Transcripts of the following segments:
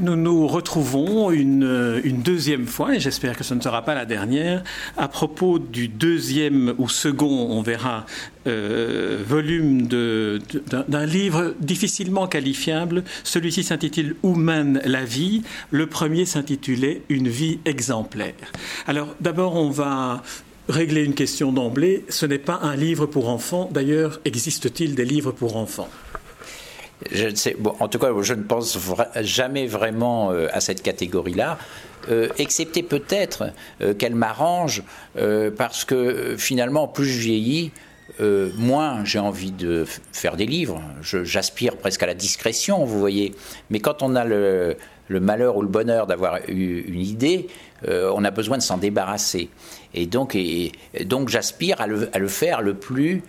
Nous nous retrouvons une, deuxième fois, et j'espère que ce ne sera pas la dernière, à propos du deuxième ou second, euh, volume d'un livre difficilement qualifiable. Celui-ci s'intitule mène la vie? Le premier s'intitulait Une vie exemplaire. Alors d'abord, on va régler une question d'emblée. Ce n'est pas un livre pour enfants. D'ailleurs, existe-t-il des livres pour enfants? Je sais, bon, en tout cas, je ne pense jamais vraiment euh, à cette catégorie-là. Euh, excepté peut-être euh, qu'elle m'arrange parce que finalement, plus je vieillis, moins j'ai envie de faire des livres. J'aspire presque à la discrétion, vous voyez. Mais quand on a le, malheur ou le bonheur d'avoir eu une idée, on a besoin de s'en débarrasser. Et donc, j'aspire à le, faire le plus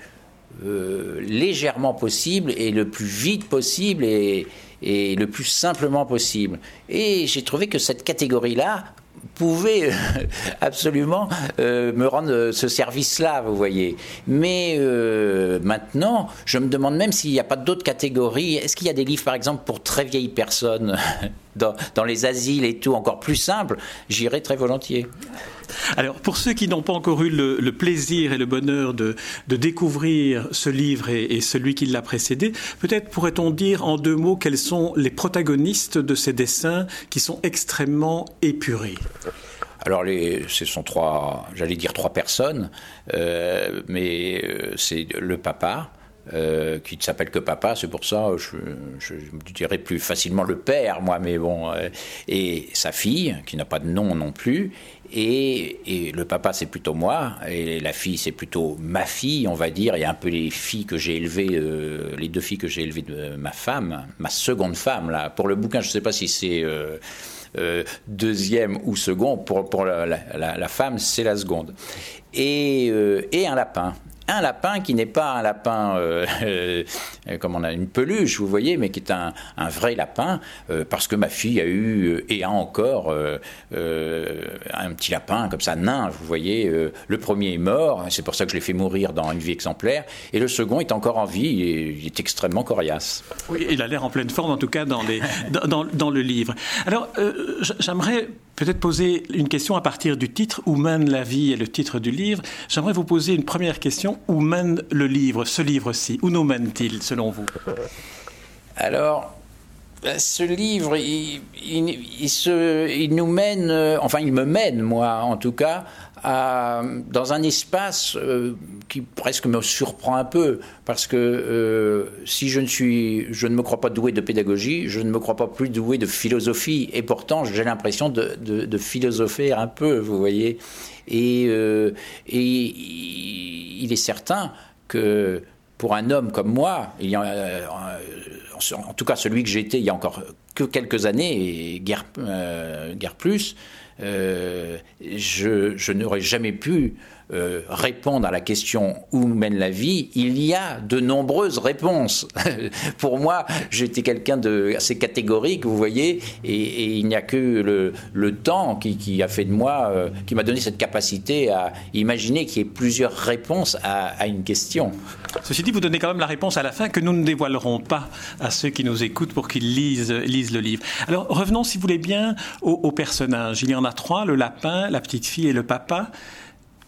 euh, légèrement possible et le plus vite possible et, le plus simplement possible. Et j'ai trouvé que cette catégorie-là pouvait euh, absolument euh, me rendre ce service-là, vous voyez. Mais maintenant, je me demande même s'il n'y a pas d'autres catégories. Est-ce qu'il y a des livres, par exemple, pour très vieilles personnes dans, dans les asiles et tout, encore plus simple J'irai très volontiers. Alors, pour ceux qui n'ont pas encore eu le, plaisir et le bonheur de, découvrir ce livre et, celui qui l'a précédé, peut-être pourrait-on dire en deux mots quels sont les protagonistes de ces dessins qui sont extrêmement épurés. Alors, ce sont trois, j'allais dire trois personnes, euh, mais euh, c'est le papa, euh, qui ne s'appelle que papa, c'est pour ça, je, dirais plus facilement le père, moi, mais bon, et sa fille, qui n'a pas de nom non plus, et, le papa, c'est plutôt moi, et la fille, c'est plutôt ma fille, on va dire. A un peu les filles que j'ai élevées, euh, les deux filles que j'ai élevées de ma femme, ma seconde femme. Là, pour le bouquin, je ne sais pas si c'est euh, euh, deuxième ou second. Pour, la, femme, c'est la seconde. Et, et un lapin un lapin qui n'est pas un lapin euh, euh, comme on a une peluche, vous voyez, mais qui est un, vrai lapin, euh, parce que ma fille a eu et a encore un petit lapin comme ça, nain, vous voyez. le premier est mort, c'est pour ça que je l'ai fait mourir dans une vie exemplaire, et le second est encore en vie et il est extrêmement coriace. Oui, il a l'air en pleine forme, en tout cas, dans, le livre. Alors, j'aimerais peut-être poser une question à partir du titre Où mène la vie et le titre du livre. J'aimerais vous poser une première question. Où mène le livre, ce livre-ci? Où nous mène-t-il, selon vous? Alors, ce livre, il, il, nous mène, euh, enfin il me mène, moi en tout cas, dans un espace euh, qui presque me surprend un peu, parce que euh, si je ne, suis, je ne me crois pas doué de pédagogie, je ne me crois pas plus doué de philosophie, et pourtant j'ai l'impression de, de, philosopher un peu, vous voyez. Et, euh, et il est certain que pour un homme comme moi, a, en tout cas celui que j'étais il y a encore que quelques années, et guère, guère plus, euh, je n'aurais jamais pu euh, répondre à la question où mène la vie, il y a de nombreuses réponses. Pour moi, j'étais quelqu'un de assez catégorique, vous voyez, et, il n'y a que le, temps qui, a fait de moi, euh, qui m'a donné cette capacité à imaginer qu'il y ait plusieurs réponses à, une question. Ceci dit, vous donnez quand même la réponse à la fin que nous ne dévoilerons pas à ceux qui nous écoutent pour qu'ils lisent, le livre. Alors revenons, si vous voulez bien, aux personnages. Il y en a trois, le lapin, la petite fille et le papa.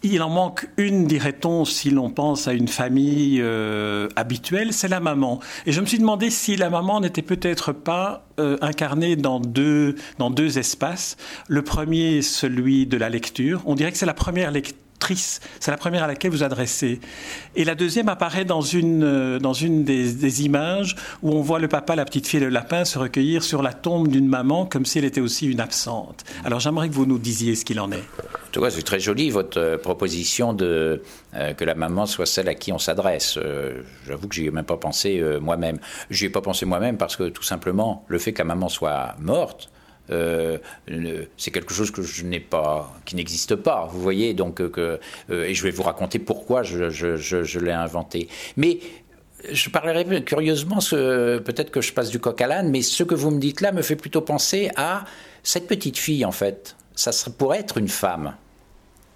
Il en manque une, dirait-on, si l'on pense à une famille euh, habituelle, c'est la maman. Et je me suis demandé si la maman n'était peut-être pas euh, incarnée dans deux, dans deux espaces. Le premier, celui de la lecture. On dirait que c'est la première lecture c'est la première à laquelle vous adressez. Et la deuxième apparaît dans une, euh, dans une des, images où on voit le papa, la petite fille et le lapin se recueillir sur la tombe d'une maman comme si elle était aussi une absente. Alors j'aimerais que vous nous disiez ce qu'il en est. En tout cas, c'est très joli votre euh, proposition de euh, que la maman soit celle à qui on s'adresse. J'avoue que j'y ai même pas pensé moi-même. J'y ai pas pensé moi-même parce que tout simplement le fait que la maman soit morte euh, c'est quelque chose que je n'ai pas, qui n'existe pas. Vous voyez, donc euh, que, euh, et je vais vous raconter pourquoi je, l'ai inventé. Mais je parlerai curieusement, peut-être que je passe du coq à l'âne, mais ce que vous me dites là me fait plutôt penser à cette petite fille, en fait. Ça pourrait être une femme.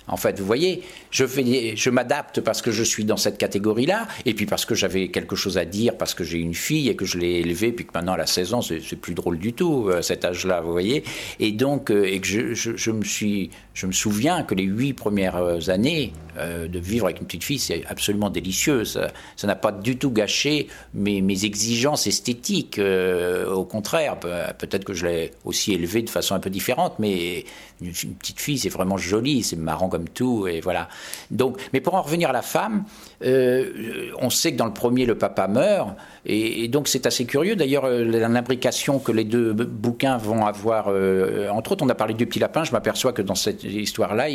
En fait, vous voyez, je, je m'adapte parce que je suis dans cette catégorie-là, et puis parce que j'avais quelque chose à dire, parce que j'ai une fille et que je l'ai élevée, puis que maintenant à la 16 ans, c'est, plus drôle du tout, euh, cet âge-là, vous voyez. Et donc, euh, et que je, me suis, je me souviens que les huit premières euh, années de vivre avec une petite fille, c'est absolument délicieux. Ça, n'a pas du tout gâché mes exigences esthétiques. au contraire, peut-être que je l'ai aussi élevée de façon un peu différente, mais une, petite fille, c'est vraiment joli, c'est marrant comme tout, et voilà. Donc, mais pour en revenir à la femme, euh, on sait que dans le premier, le papa meurt, et, donc c'est assez curieux. D'ailleurs, euh, l'imbrication que les deux bouquins vont avoir, euh, entre autres, on a parlé du petit lapin, je m'aperçois que dans cette histoire-là,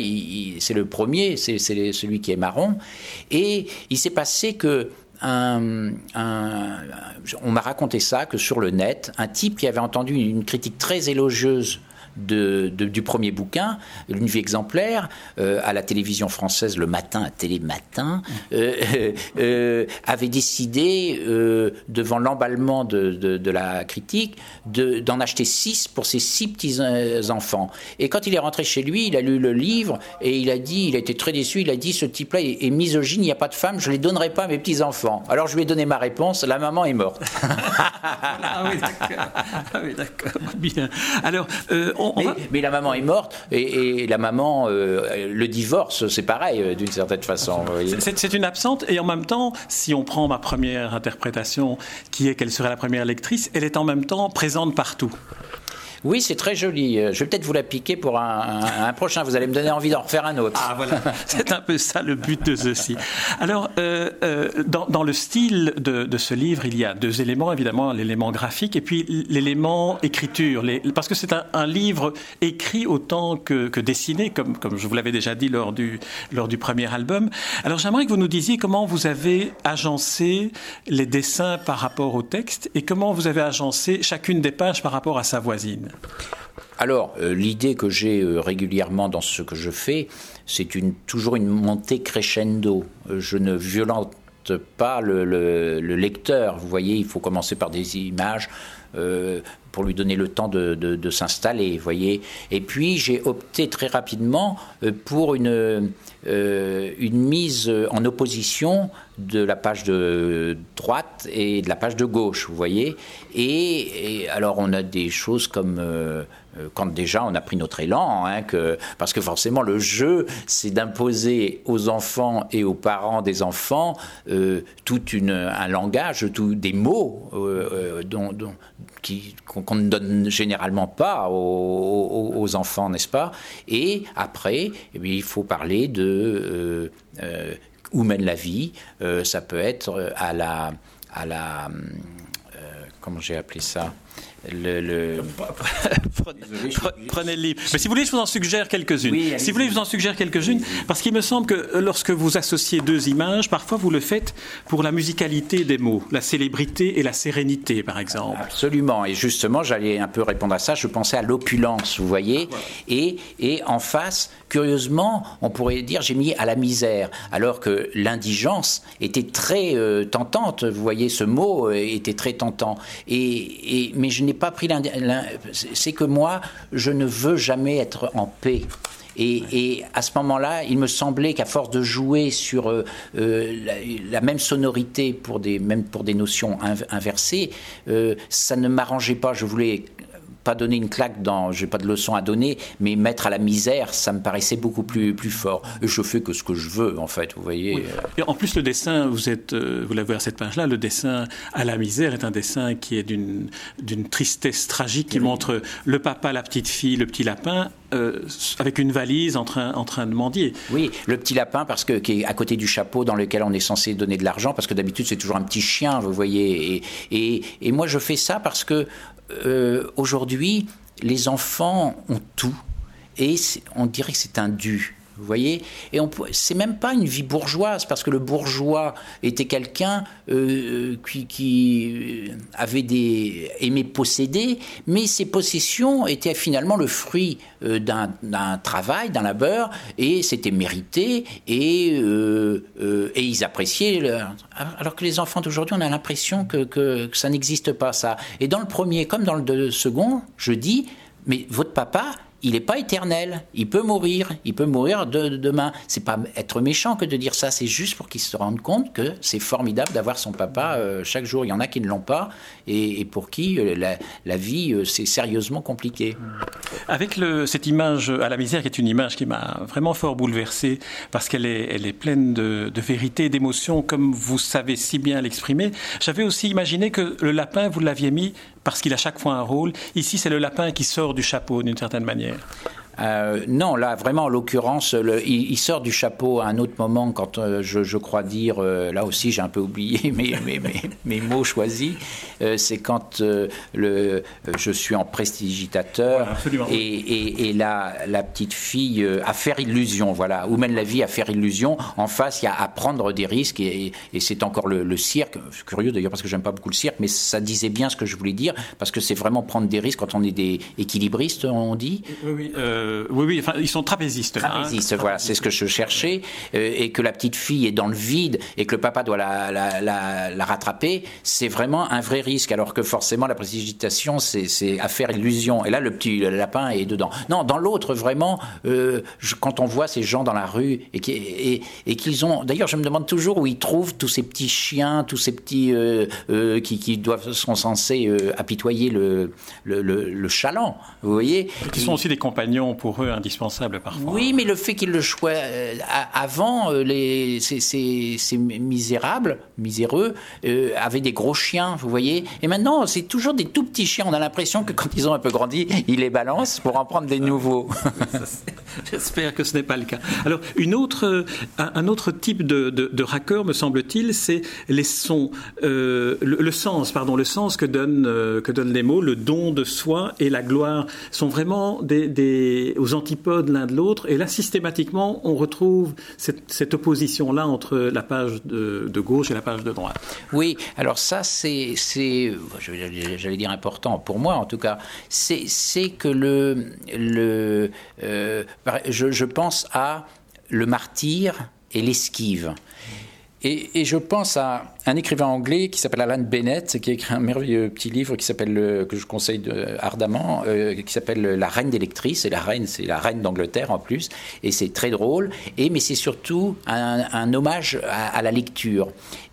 c'est le premier, c'est celui qui est marron, et il s'est passé que on m'a raconté ça, que sur le net, un type qui avait entendu une critique très élogieuse du premier bouquin, Une vie exemplaire, euh, à la télévision française le matin, à Télématin, euh, euh, avait décidé, devant l'emballement de, la critique, d'en acheter six pour ses six petits-enfants. Et quand il est rentré chez lui, il a lu le livre et il a dit, il a été très déçu, il a dit, ce type-là est, misogyne, il n'y a pas de femme, je ne les donnerai pas à mes petits-enfants. Alors je lui ai donné ma réponse, la maman est morte. ah oui, d'accord. Ah oui, d'accord. Bien. Alors, mais, la maman est morte et, la maman, euh, le divorce, c'est pareil euh, d'une certaine façon. C'est une absente et en même temps, si on prend ma première interprétation, qui est qu'elle serait la première lectrice, elle est en même temps présente partout. Oui, c'est très joli. Euh, je vais peut-être vous la piquer pour un, prochain. Vous allez me donner envie d'en refaire un autre. Ah voilà, c'est un peu ça le but de ceci. Alors, euh, euh, dans, le style de, ce livre, il y a deux éléments, évidemment, l'élément graphique et puis l'élément écriture. parce que c'est un, livre écrit autant que, dessiné, comme, comme je vous l'avais déjà dit lors du, lors du premier album. Alors, j'aimerais que vous nous disiez comment vous avez agencé les dessins par rapport au texte et comment vous avez agencé chacune des pages par rapport à sa voisine. Alors, euh, l'idée que j'ai euh, régulièrement dans ce que je fais, c'est toujours une montée crescendo. Euh, je ne violente pas le, lecteur. Vous voyez, il faut commencer par des images pour lui donner le temps de, s'installer, voyez. Et puis j'ai opté très rapidement pour une, une mise en opposition de la page de droite et de la page de gauche, vous voyez. Et, alors on a des choses comme euh, euh, quand déjà on a pris notre élan, hein, que, parce que forcément le jeu, c'est d'imposer aux enfants et aux parents des enfants euh, tout un langage, tout, des mots dont, qu'on ne donne généralement pas aux, enfants, n'est-ce pas Et après, eh il faut parler de où mène la vie. Euh, ça peut être euh, à la, à la euh, comment j'ai appelé ça? Le, prenez, le livre. Mais si vous voulez, je vous en suggère quelques-unes. si vous voulez, je vous en suggère quelques-unes, parce qu'il me semble que lorsque vous associez deux images, parfois vous le faites pour la musicalité des mots, la célébrité et la sérénité, par exemple. Absolument. Et justement, j'allais un peu répondre à ça. Je pensais à l'opulence, vous voyez. Et, et en face, curieusement, on pourrait dire j'ai mis à la misère, alors que l'indigence était très euh, tentante. Vous voyez, ce mot euh, était très tentant. Et, et mais je n'ai pas pris C'est que moi, je ne veux jamais être en paix. Et, à ce moment-là, il me semblait qu'à force de jouer sur euh, euh, la, même sonorité pour des, même pour des notions inversées, euh, ça ne m'arrangeait pas. Je voulais pas donner une claque dans, j'ai pas de leçon à donner, mais mettre à la misère, ça me paraissait beaucoup plus, plus fort. Et je fais que ce que je veux, en fait, vous voyez. Et en plus, le dessin, vous êtes, euh, vous l'avez à cette page-là, le dessin à la misère est un dessin qui est d'une, d'une tristesse tragique, qui montre le papa, la petite fille, le petit lapin, euh, avec une valise en train, en train de mendier. Oui, le petit lapin, parce que, qui est à côté du chapeau dans lequel on est censé donner de l'argent, parce que d'habitude c'est toujours un petit chien, vous voyez. Et, et, et moi je fais ça parce que euh, aujourd'hui, les enfants ont tout et on dirait que c'est un dû. Vous voyez Et c'est même pas une vie bourgeoise, parce que le bourgeois était quelqu'un euh, qui, qui, avait des aimé posséder, mais ses possessions étaient finalement le fruit euh, d'un travail, d'un labeur, et c'était mérité, et, euh, et ils appréciaient. Alors que les enfants d'aujourd'hui, on a l'impression que, que ça n'existe pas, ça. Et dans le premier, comme dans le second, je dis, mais votre papa, il n'est pas éternel. Il peut mourir. Il peut mourir de, demain. C'est pas être méchant que de dire ça. C'est juste pour qu'il se rende compte que c'est formidable d'avoir son papa euh, chaque jour. Il y en a qui ne l'ont pas et, pour qui euh, la, vie euh, c'est sérieusement compliqué. Avec cette image à la misère, qui est une image qui m'a vraiment fort bouleversé parce qu'elle est, elle est pleine de, de vérité, d'émotion, comme vous savez si bien l'exprimer. J'avais aussi imaginé que le lapin, vous l'aviez mis parce qu'il a chaque fois un rôle. Ici, c'est le lapin qui sort du chapeau d'une certaine manière. Euh, non, là, vraiment, en l'occurrence, il, sort du chapeau à un autre moment quand euh, je, crois dire, euh, là aussi j'ai un peu oublié mes, mes, mots choisis, c'est quand le, je suis en prestidigitateur et, et, la, la, petite fille à faire illusion, voilà, où mène la vie à faire illusion. En face, il y a à prendre des risques et, c'est encore le, cirque. C'est curieux d'ailleurs parce que j'aime pas beaucoup le cirque, mais ça disait bien ce que je voulais dire parce que c'est vraiment prendre des risques quand on est des équilibristes, on dit. Oui, oui. Euh, oui, oui, enfin, ils sont trapézistes. Hein. Trapézistes, voilà, c'est ce que je cherchais. Euh, et que la petite fille est dans le vide et que le papa doit la, la, la, rattraper, c'est vraiment un vrai risque. Alors que forcément, la précipitation, c'est à faire illusion. Et là, le petit lapin est dedans. Non, dans l'autre, vraiment, euh, quand on voit ces gens dans la rue et qu'ils et, et qu'ils ont. D'ailleurs, je me demande toujours où ils trouvent tous ces petits chiens, tous ces petits qui, qui, doivent, sont censés apitoyer le, le, le, chaland. Vous voyez Qui sont aussi des compagnons pour eux indispensable parfois. Oui, mais le fait qu'ils le choisissent euh, avant, euh, les, ces, misérables, miséreux, euh, avaient des gros chiens, vous voyez. Et maintenant, c'est toujours des tout petits chiens. On a l'impression que quand ils ont un peu grandi, ils les balancent pour en prendre des nouveaux. J'espère que ce n'est pas le cas. Alors, une autre, un, autre type de, de, raccord, me semble-t-il, c'est les sons, le, sens, pardon, le sens que donnent, que donnent les mots, le don de soi et la gloire sont vraiment des, des aux antipodes l'un de l'autre. Et là, systématiquement, on retrouve cette, opposition-là entre la page de, gauche et la page de droite. Oui, alors ça, c'est, j'allais dire important pour moi en tout cas, c'est que le, le euh, je, je pense à le martyr et l'esquive. Et, je pense à un écrivain anglais qui s'appelle Alan Bennett, qui a écrit un merveilleux petit livre qui s'appelle, que je conseille ardemment, euh, qui s'appelle La Reine d'électrice. Et la reine, c'est la reine d'Angleterre en plus. Et c'est très drôle. Et, mais c'est surtout un, hommage à, la lecture.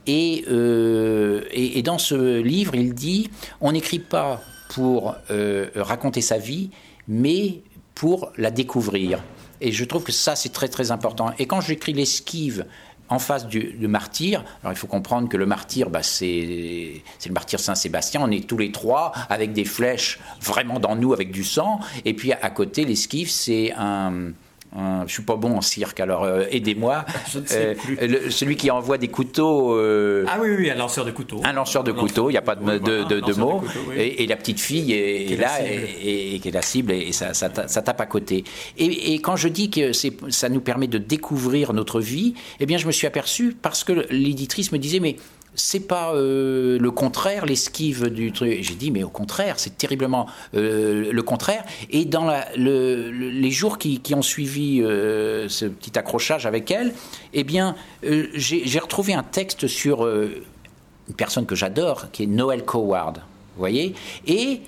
Euh, et, et, dans ce livre, il dit on n'écrit pas pour euh, raconter sa vie, mais pour la découvrir. Et je trouve que ça, c'est très très important. Et quand j'écris l'esquive en face du, martyr. Alors il faut comprendre que le martyr, bah, c'est le martyr Saint-Sébastien. On est tous les trois avec des flèches vraiment dans nous, avec du sang. Et puis à côté, l'esquive, c'est un je je suis pas bon en cirque, alors euh, aidez-moi. Je ne sais euh, celui qui envoie des couteaux. Euh, ah oui, oui, un lanceur de couteaux. Un lanceur de couteaux, il n'y a pas de, de, mots. et, la petite fille est, là et, qui est la cible et ça, ça, tape à côté. Et, quand je dis que ça nous permet de découvrir notre vie, eh bien, je me suis aperçu parce que l'éditrice me disait, mais c'est pas euh, le contraire, l'esquive du truc. J'ai dit, mais au contraire, c'est terriblement euh, le contraire. Et dans les jours qui, ont suivi euh, ce petit accrochage avec elle, eh bien, j'ai retrouvé un texte sur une personne que j'adore, qui est Noël Coward. Vous voyez Et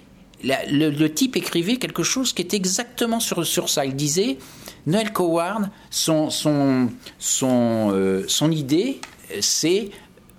le, type écrivait quelque chose qui est exactement sur, ça. Il disait, Noël Coward, son idée, c'est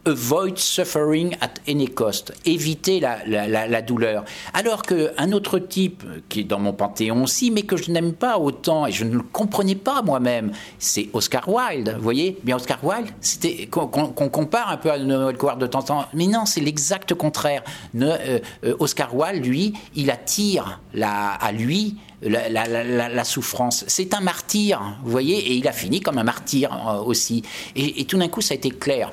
avoid suffering at any cost, éviter la, la, douleur. Alors qu'un autre type, qui est dans mon panthéon aussi, mais que je n'aime pas autant, et je ne le comprenais pas moi-même, c'est Oscar Wilde. Vous voyez? Bien, Oscar Wilde, c'était qu'on compare un peu à Noël Coward de temps en temps, mais non, c'est l'exact contraire. Euh, euh, Oscar Wilde, lui, il attire à lui la, la, souffrance. C'est un martyr, vous voyez, et il a fini comme un martyr euh, aussi. Et tout d'un coup, ça a été clair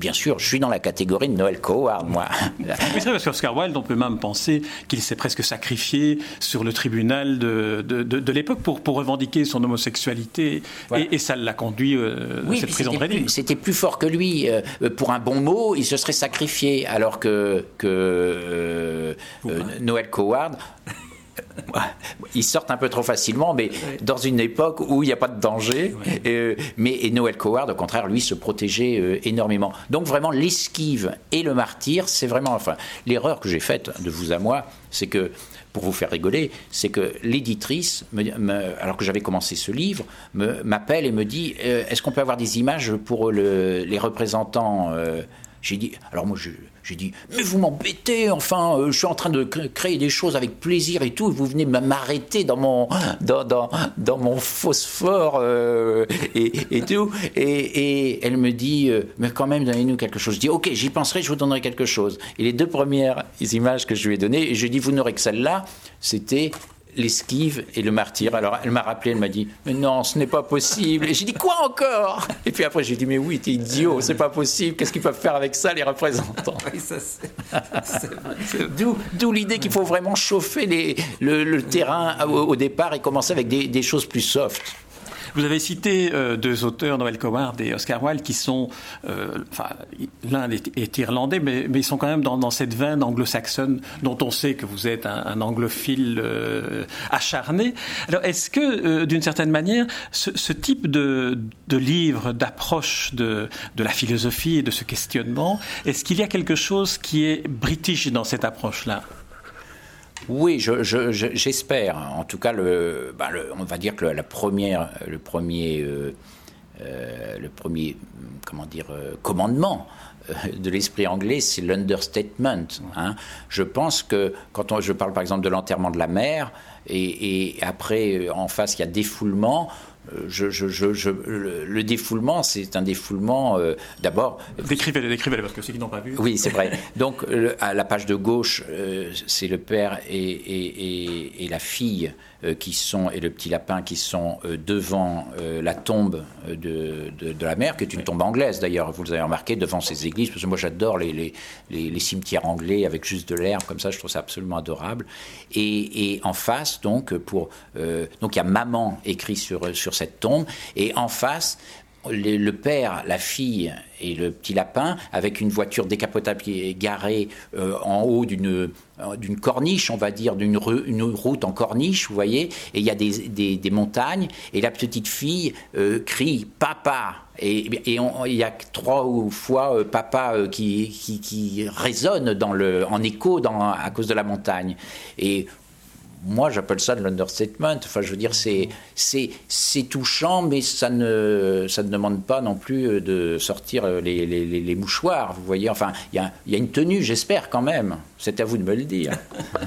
bien sûr, je suis dans la catégorie de Noël Coward, moi. Mais c'est vrai, parce qu'Oscar Wilde, on peut même penser qu'il s'est presque sacrifié sur le tribunal de, de, l'époque pour, pour revendiquer son homosexualité, et, ça l'a conduit euh, à cette prison de C'était plus fort que lui. Euh, pour un bon mot, il se serait sacrifié, alors que, que euh, Noël Coward ils sortent un peu trop facilement, mais dans une époque où il n'y a pas de danger. Euh, mais et Noël Coward, au contraire, lui, se protégeait euh, énormément. Donc vraiment, l'esquive et le martyr, c'est vraiment, enfin, l'erreur que j'ai faite de vous à moi, c'est que pour vous faire rigoler, c'est que l'éditrice, alors que j'avais commencé ce livre, m'appelle et me dit euh, Est-ce qu'on peut avoir des images pour les représentants J'ai dit Alors moi, je, j'ai dit, mais vous m'embêtez, enfin, euh, je suis en train de créer des choses avec plaisir et tout, et vous venez m'arrêter dans mon, dans, dans, dans mon phosphore euh, et, tout. Et, elle me dit, euh, mais quand même, donnez-nous quelque chose. Je dis, ok, j'y penserai, je vous donnerai quelque chose. Et les deux premières images que je lui ai données, et je dit, vous n'aurez que celle-là, c'était l'esquive et le martyr. Alors elle m'a rappelé, elle m'a dit Mais non, ce n'est pas possible. Et j'ai dit Quoi encore? Et puis après j'ai dit Mais oui, t'es idiot, c'est pas possible. Qu'est-ce qu'ils peuvent faire avec ça, les représentants? D'où l'idée qu'il faut vraiment chauffer les, le, terrain au, départ et commencer avec des, des choses plus soft. Vous avez cité euh, deux auteurs, Noël Coward et Oscar Wilde, qui sont, euh, enfin, l'un est, irlandais, mais, ils sont quand même dans, cette veine anglo-saxonne dont on sait que vous êtes un, anglophile euh, acharné. Alors, est-ce que, d'une certaine manière, ce, type de, de livre, d'approche de, de la philosophie et de ce questionnement, est-ce qu'il y a quelque chose qui est british dans cette approche-là? Oui, j'espère. en tout cas, bah, le, on va dire que la première, le premier, euh, euh, le premier, comment dire, euh, commandement de l'esprit anglais, c'est l'understatement. Hein. Je pense que quand on, je parle par exemple de l'enterrement de la mère, et, et, après en face il y a défoulement, je, je, le, défoulement, c'est un défoulement euh, d'abord. Décrivez-le, décrivez-le, parce que ceux qui n'ont pas vu. Oui, c'est vrai. Donc, à la page de gauche, euh, c'est le père et, et, la fille euh, qui sont, et le petit lapin qui sont devant la tombe de, de, la mère, qui est une tombe anglaise d'ailleurs, vous avez remarqué, devant ces églises, parce que moi j'adore les, les, les, cimetières anglais avec juste de l'herbe, comme ça, je trouve ça absolument adorable. Et, en face, donc, pour. donc, il y a maman écrit sur, sur cette tombe, et en face, le, père, la fille et le petit lapin, avec une voiture décapotable garée euh, en haut d'une d'une corniche, on va dire, d'une une route en corniche, vous voyez, et il y a des, des, montagnes, et la petite fille euh, crie papa, et, il y a trois fois euh, papa qui, qui, résonne dans le, en écho à cause de la montagne. Et moi, j'appelle ça de l'understatement. Enfin, je veux dire, c'est, c'est, c'est touchant, mais ça ne, ça ne demande pas non plus euh, de sortir euh, les, les, les mouchoirs. Vous voyez, enfin, il y a, y a, une tenue, j'espère quand même. C'est à vous de me le dire.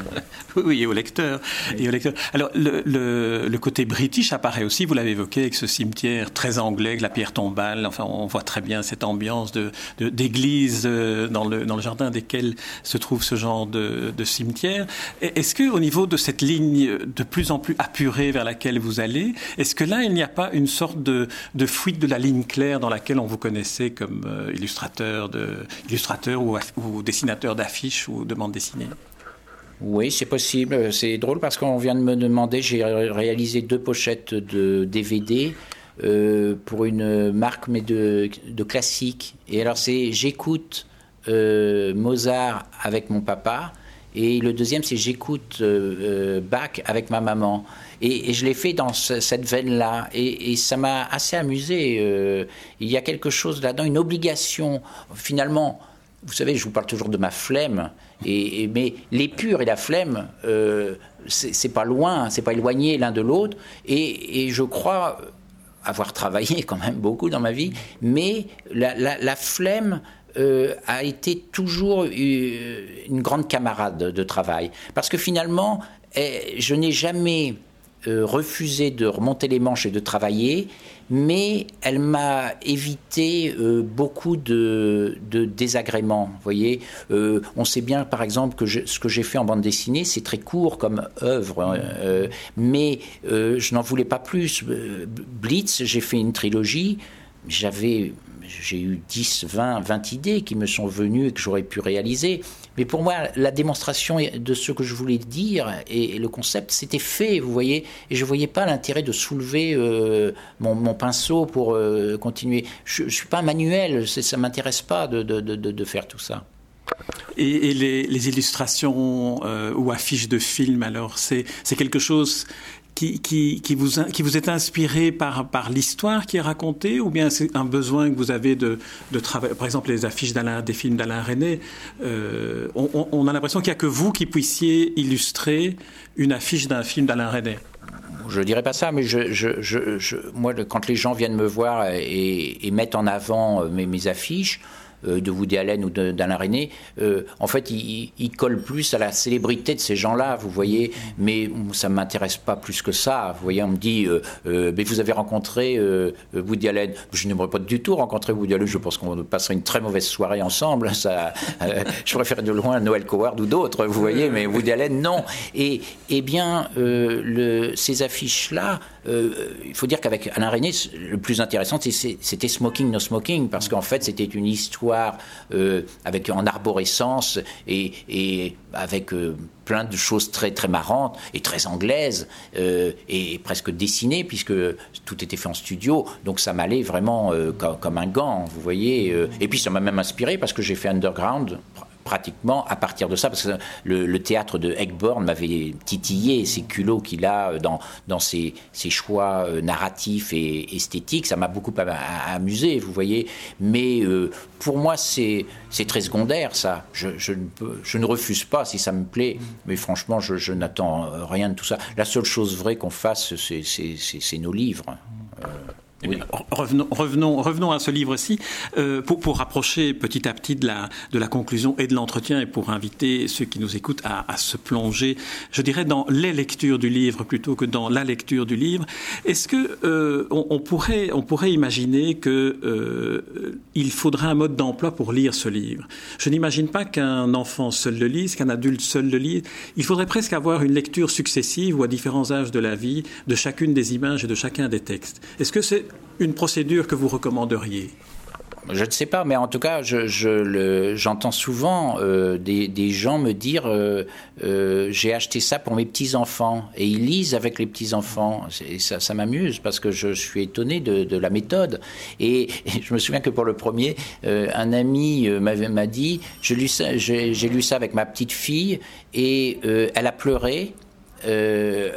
oui, et au lecteur. Et au lecteur. Alors, le, le, côté british apparaît aussi, vous l'avez évoqué, avec ce cimetière très anglais, avec la pierre tombale. Enfin, on voit très bien cette ambiance de, d'église euh, dans le, dans le jardin desquels se trouve ce genre de, de cimetière. Est-ce que, au niveau de cette ligne de plus en plus apurée vers laquelle vous allez, est-ce que là, il n'y a pas une sorte de, fuite de la ligne claire dans laquelle on vous connaissait comme euh, illustrateur, de, illustrateur ou, dessinateur d'affiches ou de bandes dessinées oui, c'est possible. C'est drôle parce qu'on vient de me demander, j'ai réalisé deux pochettes de DVD euh, pour une marque mais de, de classique. Et alors c'est j'écoute euh, Mozart avec mon papa et le deuxième, c'est j'écoute euh, euh, Bach avec ma maman. Et, je l'ai fait dans cette veine-là. Et, ça m'a assez amusé. Euh, il y a quelque chose là-dedans, une obligation. Finalement, vous savez, je vous parle toujours de ma flemme. Et, mais l'épure et la flemme, c'est pas loin, c'est pas éloigné l'un de l'autre. Et, je crois avoir travaillé quand même beaucoup dans ma vie, mais la flemme euh, a été toujours euh, une grande camarade de travail. Parce que finalement, eh, je n'ai jamais euh, refusé de remonter les manches et de travailler, mais elle m'a évité beaucoup de, désagréments. Voyez, on sait bien, par exemple, que ce que j'ai fait en bande dessinée, c'est très court comme œuvre, hein, mais je n'en voulais pas plus. Blitz, j'ai fait une trilogie, j'avais j'ai eu 10, 20, 20 idées qui me sont venues et que j'aurais pu réaliser. Mais pour moi, la démonstration de ce que je voulais dire et, le concept, c'était fait, vous voyez. Et je ne voyais pas l'intérêt de soulever euh, mon, pinceau pour euh, continuer. Je ne suis pas manuel, ça ne m'intéresse pas de, faire tout ça. Et, les, illustrations ou affiches de films, alors, c'est quelque chose qui, vous, est inspiré par, l'histoire qui est racontée ou bien c'est un besoin que vous avez de, travailler Par exemple, les affiches des films d'Alain René, euh, on, a l'impression qu'il n'y a que vous qui puissiez illustrer une affiche d'un film d'Alain René. Je ne dirais pas ça, mais moi, quand les gens viennent me voir et, et mettent en avant euh, mes, affiches, de Woody Allen ou d'Alain René, euh, en fait, il, colle plus à la célébrité de ces gens-là, vous voyez. Mais ça ne m'intéresse pas plus que ça. Vous voyez, on me dit, euh, mais vous avez rencontré Woody Allen. Je n'aimerais pas du tout rencontrer Woody Allen. Je pense qu'on passerait une très mauvaise soirée ensemble. Ça, je préfère de loin Noël Coward ou d'autres, vous voyez. Mais Woody Allen, non. Et, eh bien, ces affiches-là, il faut dire qu'avec Alain René, le plus intéressant, c'était Smoking No Smoking, parce qu'en fait, c'était une histoire euh, avec en arborescence et, avec euh, plein de choses très très marrantes et très anglaises euh, et presque dessinées puisque tout était fait en studio. Donc ça m'allait vraiment comme, un gant, vous voyez. et puis ça m'a même inspiré parce que j'ai fait underground pratiquement à partir de ça, parce que le, théâtre de Egborn m'avait titillé, ces culots qu'il a dans, dans ses, choix euh, narratifs et esthétiques, ça m'a beaucoup amusé, vous voyez. Mais euh, pour moi, c'est très secondaire, ça. Je, ne refuse pas si ça me plaît, mais franchement, je, n'attends rien de tout ça. La seule chose vraie qu'on fasse, c'est nos livres. Eh revenons, revenons, revenons, à ce livre-ci euh, pour, pour, rapprocher petit à petit de la, de la conclusion et de l'entretien et pour inviter ceux qui nous écoutent à, à, se plonger, je dirais, dans les lectures du livre plutôt que dans la lecture du livre. Est-ce que euh, on, on, pourrait, on pourrait imaginer que euh, il faudrait un mode d'emploi pour lire ce livre? Je n'imagine pas qu'un enfant seul le lise, qu'un adulte seul le lise. Il faudrait presque avoir une lecture successive ou à différents âges de la vie de chacune des images et de chacun des textes. Est-ce que c'est une procédure que vous recommanderiez je ne sais pas, mais en tout cas, j'entends souvent euh, des, gens me dire euh, euh, j'ai acheté ça pour mes petits enfants et ils lisent avec les petits enfants. Et ça, m'amuse parce que je, suis étonné de, la méthode. Et, je me souviens que pour le premier, un ami m'a dit j'ai lu ça avec ma petite fille et elle a pleuré. Euh,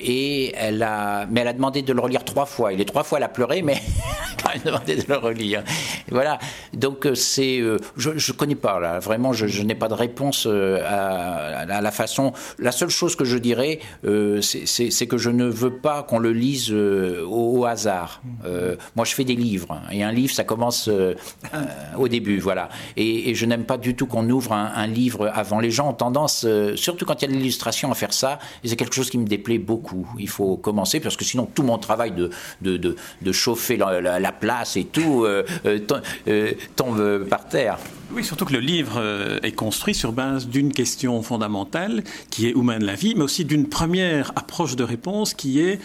et elle a, mais elle a demandé de le relire trois fois. Il est trois fois, elle a pleuré, mais demandé de le relire. Voilà. Donc euh, c'est, euh, je, je connais pas là. Vraiment, je, n'ai pas de réponse à, la façon. La seule chose que je dirais, c'est que je ne veux pas qu'on le lise au, hasard. moi, je fais des livres et un livre, ça commence au début, voilà. Et, je n'aime pas du tout qu'on ouvre un, livre avant. Les gens ont tendance, surtout quand il y a de l'illustration, à faire ça. Et c'est quelque chose qui me déplaît beaucoup. Il faut commencer parce que sinon tout mon travail de, de, de, chauffer la, place et tout euh, euh, euh, tombe par terre. Oui, surtout que le livre est construit sur base d'une question fondamentale qui est où mène la vie, mais aussi d'une première approche de réponse qui est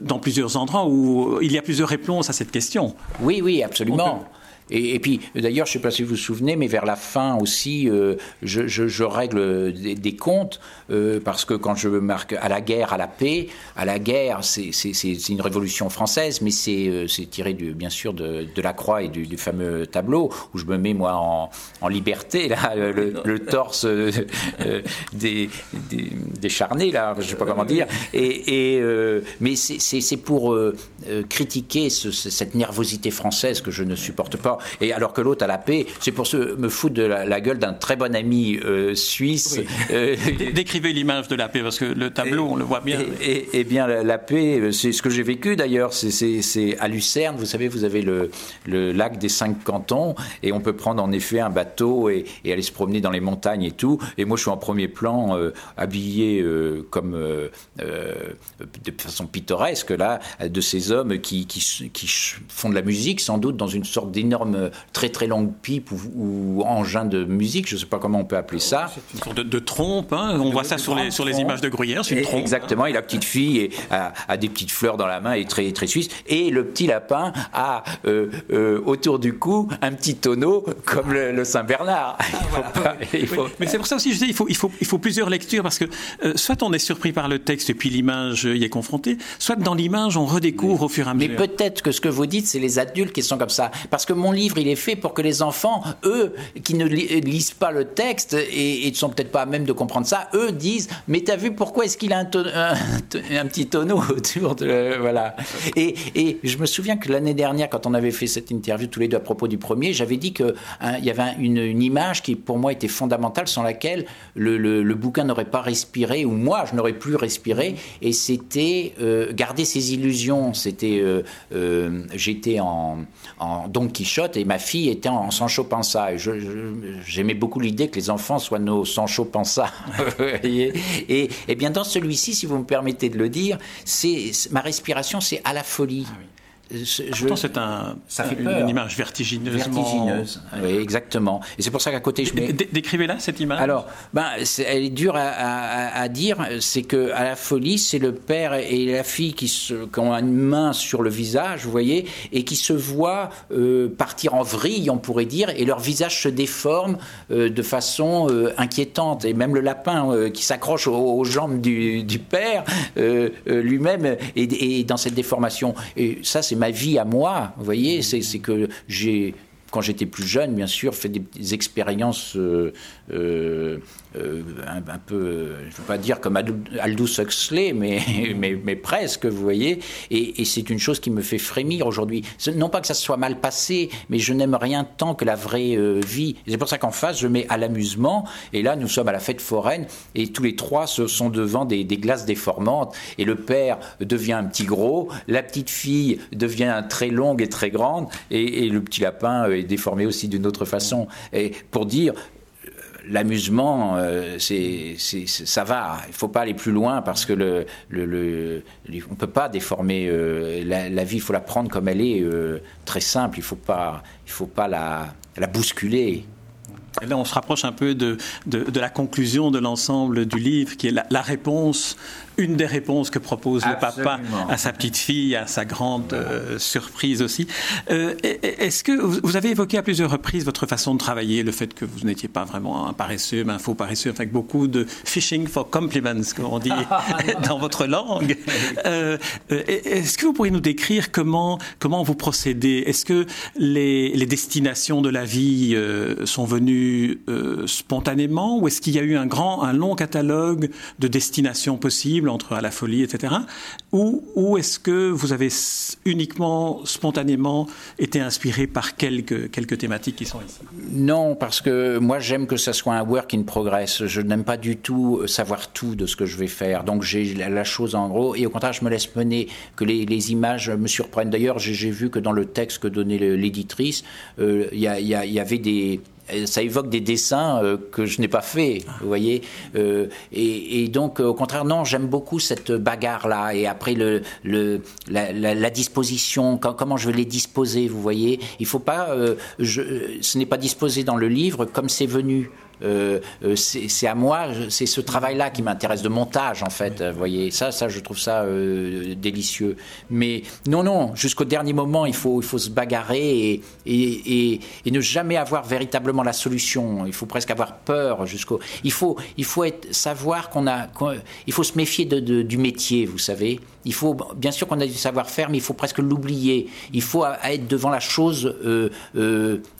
dans plusieurs endroits où il y a plusieurs réponses à cette question. Oui, oui, absolument. Et, puis, d'ailleurs, je ne sais pas si vous vous souvenez, mais vers la fin aussi, euh, je, je, je, règle des, comptes, euh, parce que quand je marque à la guerre, à la paix, à la guerre, c'est une révolution française, mais c'est euh, tiré du, bien sûr de, de, la croix et du, du, fameux tableau, où je me mets, moi, en, en liberté, là, le, le torse des, des, des, charnés, là, je ne sais pas comment dire. Et, et mais c'est pour critiquer ce, cette nervosité française que je ne supporte pas et alors que l'autre a la paix, c'est pour se me foutre de la, gueule d'un très bon ami euh, suisse. Euh, décrivez l'image de la paix, parce que le tableau, on le voit bien. Et, et, bien, la, paix, euh, c'est ce que j'ai vécu d'ailleurs, c'est à Lucerne, vous savez, vous avez le, le, lac des cinq cantons, et on peut prendre en effet un bateau et, aller se promener dans les montagnes et tout. Et moi, je suis en premier plan, habillé comme de façon pittoresque, là, de ces hommes qui, qui, qui font de la musique, sans doute, dans une sorte d'énorme énorme, très très longue pipe ou, engin de musique, je ne sais pas comment on peut appeler ça. C'est une sorte de, trompe, hein. on voit ça sur les, sur les images de Gruyère, c'est une trompe. Exactement, et la petite fille a, des petites fleurs dans la main et très, très suisse, et le petit lapin a euh, euh, autour du cou un petit tonneau comme le, Saint-Bernard. Ah, Mais c'est pour ça aussi, je dis, il faut, il faut, il faut plusieurs lectures, parce que euh, soit on est surpris par le texte et puis l'image y est confrontée, soit dans l'image on redécouvre au fur et à mesure. Mais peut-être que ce que vous dites, c'est les adultes qui sont comme ça. Parce que mon livre, il est fait pour que les enfants, eux, qui ne lisent pas le texte et, ne sont peut-être pas à même de comprendre ça, eux disent Mais t'as vu pourquoi est-ce qu'il a un, petit tonneau autour de. Voilà. Et, je me souviens que l'année dernière, quand on avait fait cette interview tous les deux à propos du premier, j'avais dit qu'il hein, y avait une, image qui, pour moi, était fondamentale, sans laquelle le, bouquin n'aurait pas respiré, ou moi, je n'aurais plus respiré, et c'était euh, garder ses illusions. C'était. Euh, euh, j'étais en, en, Don Quichotte et ma fille était en, Sancho Panza. J'aimais beaucoup l'idée que les enfants soient nos Sancho Panza. et, et, bien, dans celui-ci, si vous me permettez de le dire, c'est ma respiration, c'est à la folie. Ah c'est un, ça fait une, image vertigineuse. Vertigineuse, oui, exactement. Et c'est pour ça qu'à côté, je mets. Décrivez-la cette image. Alors, ben, elle est dure à, dire. C'est que à la folie, c'est le père et la fille qui, se, ont une main sur le visage, vous voyez, et qui se voient euh, partir en vrille, on pourrait dire, et leur visage se déforme euh, de façon euh, inquiétante. Et même le lapin qui s'accroche aux, jambes du, père lui-même est, dans cette déformation. Et ça, c'est ma vie à moi, vous voyez, c'est que j'ai quand j'étais plus jeune, bien sûr, fait des, expériences euh, euh, euh, un, peu, je ne veux pas dire comme Aldous Huxley, mais, mais, presque, vous voyez. Et, c'est une chose qui me fait frémir aujourd'hui. Non pas que ça soit mal passé, mais je n'aime rien tant que la vraie vie. C'est pour ça qu'en face, je mets à l'amusement. Et là, nous sommes à la fête foraine, et tous les trois se sont devant des, glaces déformantes. Et le père devient un petit gros, la petite fille devient très longue et très grande, et, et le petit lapin est déformé aussi d'une autre façon. Et pour dire, l'amusement, euh, ça va. Il ne faut pas aller plus loin parce que on ne peut pas déformer euh, la, vie. Il faut la prendre comme elle est, euh, très simple. Il ne faut pas, la, bousculer. Là, on se rapproche un peu de, la conclusion de l'ensemble du livre, qui est la réponse une des réponses que propose le papa à sa petite fille, à sa grande euh, surprise aussi. Euh, est-ce que vous avez évoqué à plusieurs reprises votre façon de travailler, le fait que vous n'étiez pas vraiment un paresseux, mais un faux paresseux, avec beaucoup de fishing for compliments, comme on dit dans votre langue. Euh, est-ce que vous pourriez nous décrire comment comment vous procédez? Est-ce que les, les, destinations de la vie sont venues spontanément, ou est-ce qu'il y a eu un grand, un long catalogue de destinations possibles? Entre à la folie, etc. Ou, ou est-ce que vous avez uniquement, spontanément, été inspiré par quelques, quelques thématiques qui sont ici? Non, parce que moi j'aime que ça soit un work in progress. Je n'aime pas du tout savoir tout de ce que je vais faire. Donc j'ai la chose en gros, et au contraire, je me laisse mener, que les, les images me surprennent. D'ailleurs, j'ai vu que dans le texte que donnait l'éditrice, euh, il y avait des ça évoque des dessins euh, que je n'ai pas fait, vous voyez. Euh, et, donc, au contraire, non, j'aime beaucoup cette bagarre-là. Et après, le, le, la, disposition, comment je vais les disposer, vous voyez. Il faut pas, euh, je, ce n'est pas disposé dans le livre comme c'est venu. Euh, euh, c'est à moi, c'est ce travail-là qui m'intéresse, de montage en fait. Vous voyez, ça, ça, je trouve ça euh, délicieux. Mais non, non, jusqu'au dernier moment, il faut, il faut se bagarrer et, et, et, ne jamais avoir véritablement la solution. Il faut presque avoir peur jusqu'au. Il faut, il faut être, savoir qu'on a, il faut se méfier de, du métier, vous savez. Il faut, bien sûr qu'on a du savoir-faire, mais il faut presque l'oublier. Il faut être devant la chose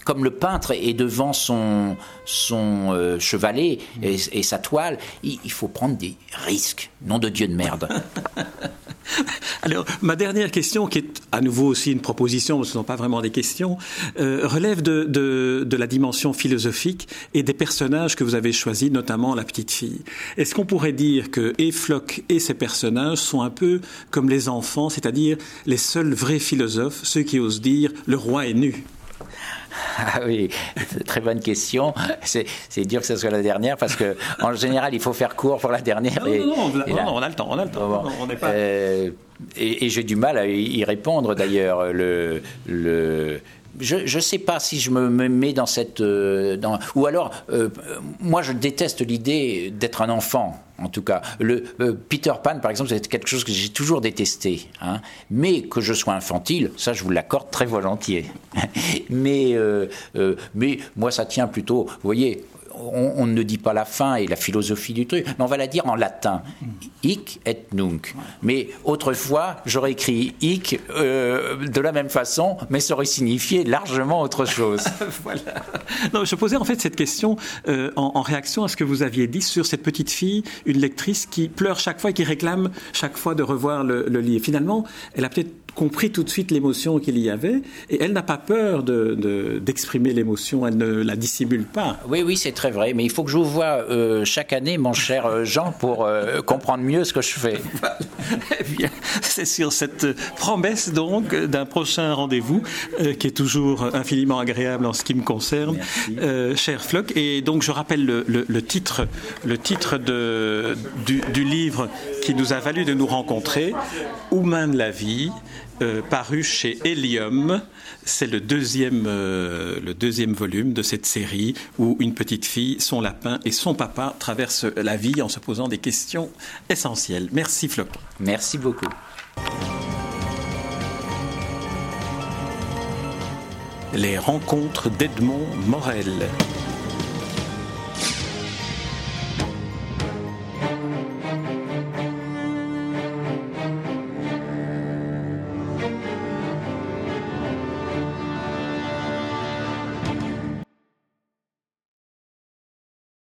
comme le peintre est devant son, son euh, chevalet et, sa toile, il, faut prendre des risques. Nom de Dieu de merde. Alors, ma dernière question, qui est à nouveau aussi une proposition, ce ne sont pas vraiment des questions, euh, relève de, de, la dimension philosophique et des personnages que vous avez choisis, notamment la petite fille. Est-ce qu'on pourrait dire que et Flock et ses personnages sont un peu comme les enfants, c'est-à-dire les seuls vrais philosophes, ceux qui osent dire le roi est nu ah oui, très bonne question. C'est dur que ce soit la dernière parce que en général, il faut faire court pour la dernière. Non, non, non, on a le temps, on a le temps. on n'est pas... Euh, et, j'ai du mal à y répondre d'ailleurs. Le, le, je ne sais pas si je me mets dans cette... Euh, ou alors, euh, moi je déteste l'idée d'être un enfant, en tout cas. Le, euh, Peter Pan, par exemple, c'est quelque chose que j'ai toujours détesté. Hein. Mais que je sois infantile, ça je vous l'accorde très volontiers. mais, mais moi ça tient plutôt, vous voyez, on, ne dit pas la fin et la philosophie du truc, mais on va la dire en latin. Hic et nunc. Mais autrefois, j'aurais écrit hic euh, de la même façon, mais ça aurait signifié largement autre chose. voilà. Non, je posais en fait cette question euh, en, réaction à ce que vous aviez dit sur cette petite fille, une lectrice qui pleure chaque fois et qui réclame chaque fois de revoir le, le livre. Finalement, elle a peut-être compris tout de suite l'émotion qu'il y avait et elle n'a pas peur d'exprimer de, l'émotion, elle ne la dissimule pas. Oui, oui, c'est très vrai, mais il faut que je vous voie euh, chaque année, mon cher euh, Jean, pour euh, comprendre mieux ce que je fais. eh bien, c'est sur cette promesse donc d'un prochain rendez-vous qui est toujours infiniment agréable en ce qui me concerne, cher Flock. Et donc je rappelle le, titre, le titre de, du, du livre qui nous a valu de nous rencontrer, Humain de la vie. Euh, paru chez Helium. C'est le deuxième, euh, le deuxième volume de cette série où une petite fille, son lapin et son papa traversent la vie en se posant des questions essentielles. Merci Floc. Merci beaucoup. Les rencontres d'Edmond Morel.